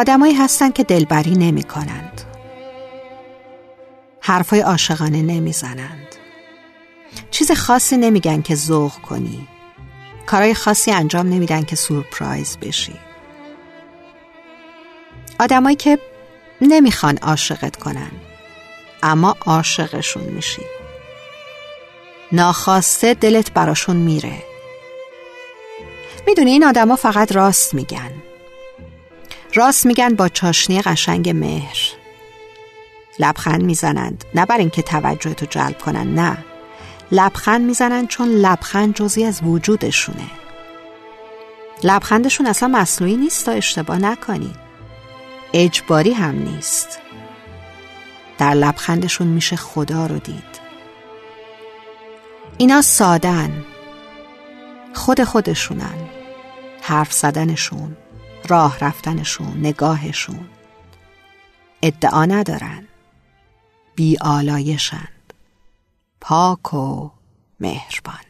آدمایی هستن که دلبری نمی کنند حرفای عاشقانه نمی زنند چیز خاصی نمیگن که ذوق کنی. کارای خاصی انجام نمیدن که سورپرایز بشی. آدمایی که نمی‌خوان عاشقت کنن اما عاشقشون میشی. ناخواسته دلت براشون میره. می‌دونی این آدما فقط راست میگن. راست میگن با چاشنی قشنگ مهر. لبخند می‌زنند. نه بر اینکه توجهتو جلب کنن نه. لبخند می‌زنن چون لبخند جزی از وجودشونه. لبخندشون اصلا مصنوعی نیست تا اشتباه نکنید اجباری هم نیست. در لبخندشون میشه خدا رو دید. اینا سادن. خود خودشونن. حرف زدنشون. راه رفتنشون نگاهشون. ادعا ندارن. بی آلایشند پاک و مهربان.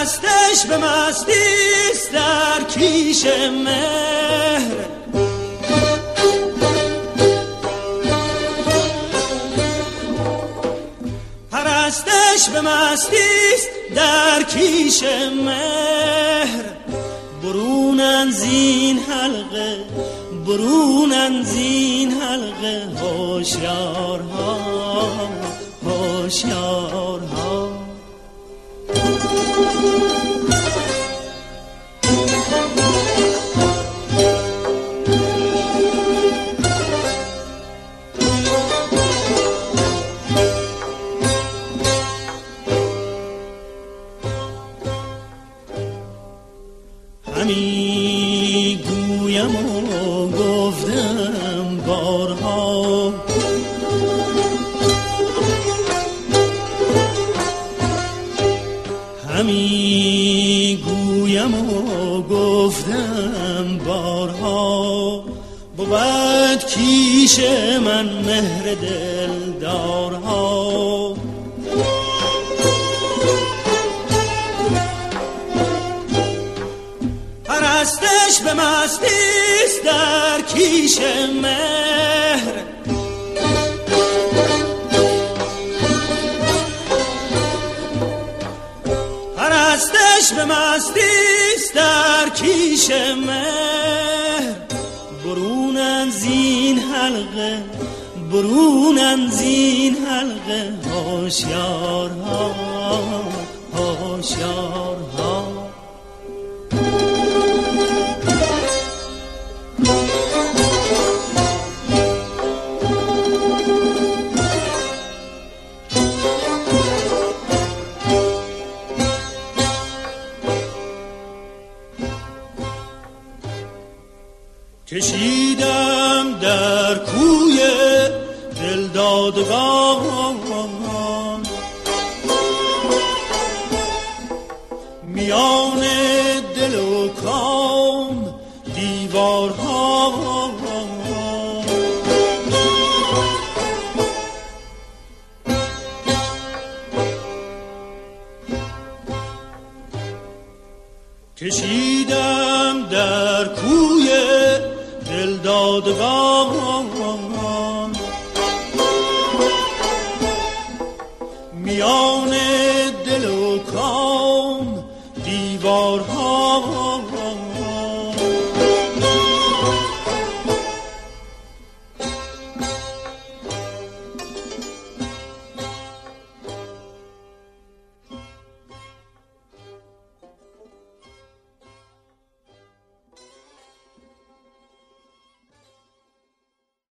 پرستش به مستیست در کیش مهر. پرستش به مستیست در کیش مهر. برونن زین حلقه برونن زین حلقه هوشیارها هوشیارها. همی گویم و گفتم همی گویم و گفتم بارها بود کیش من مهر دلدارها. پرستش به مستیست در کیش مهر به مستیست در کیش مهر. برونن زین حلقه برونن زین حلقه. هوشیارها هوشیارها. کشیدم در کوی دلدادگان میان دل و کام دیوارها. کشیدم در کوی شادگان میان دل و کام دیوارها.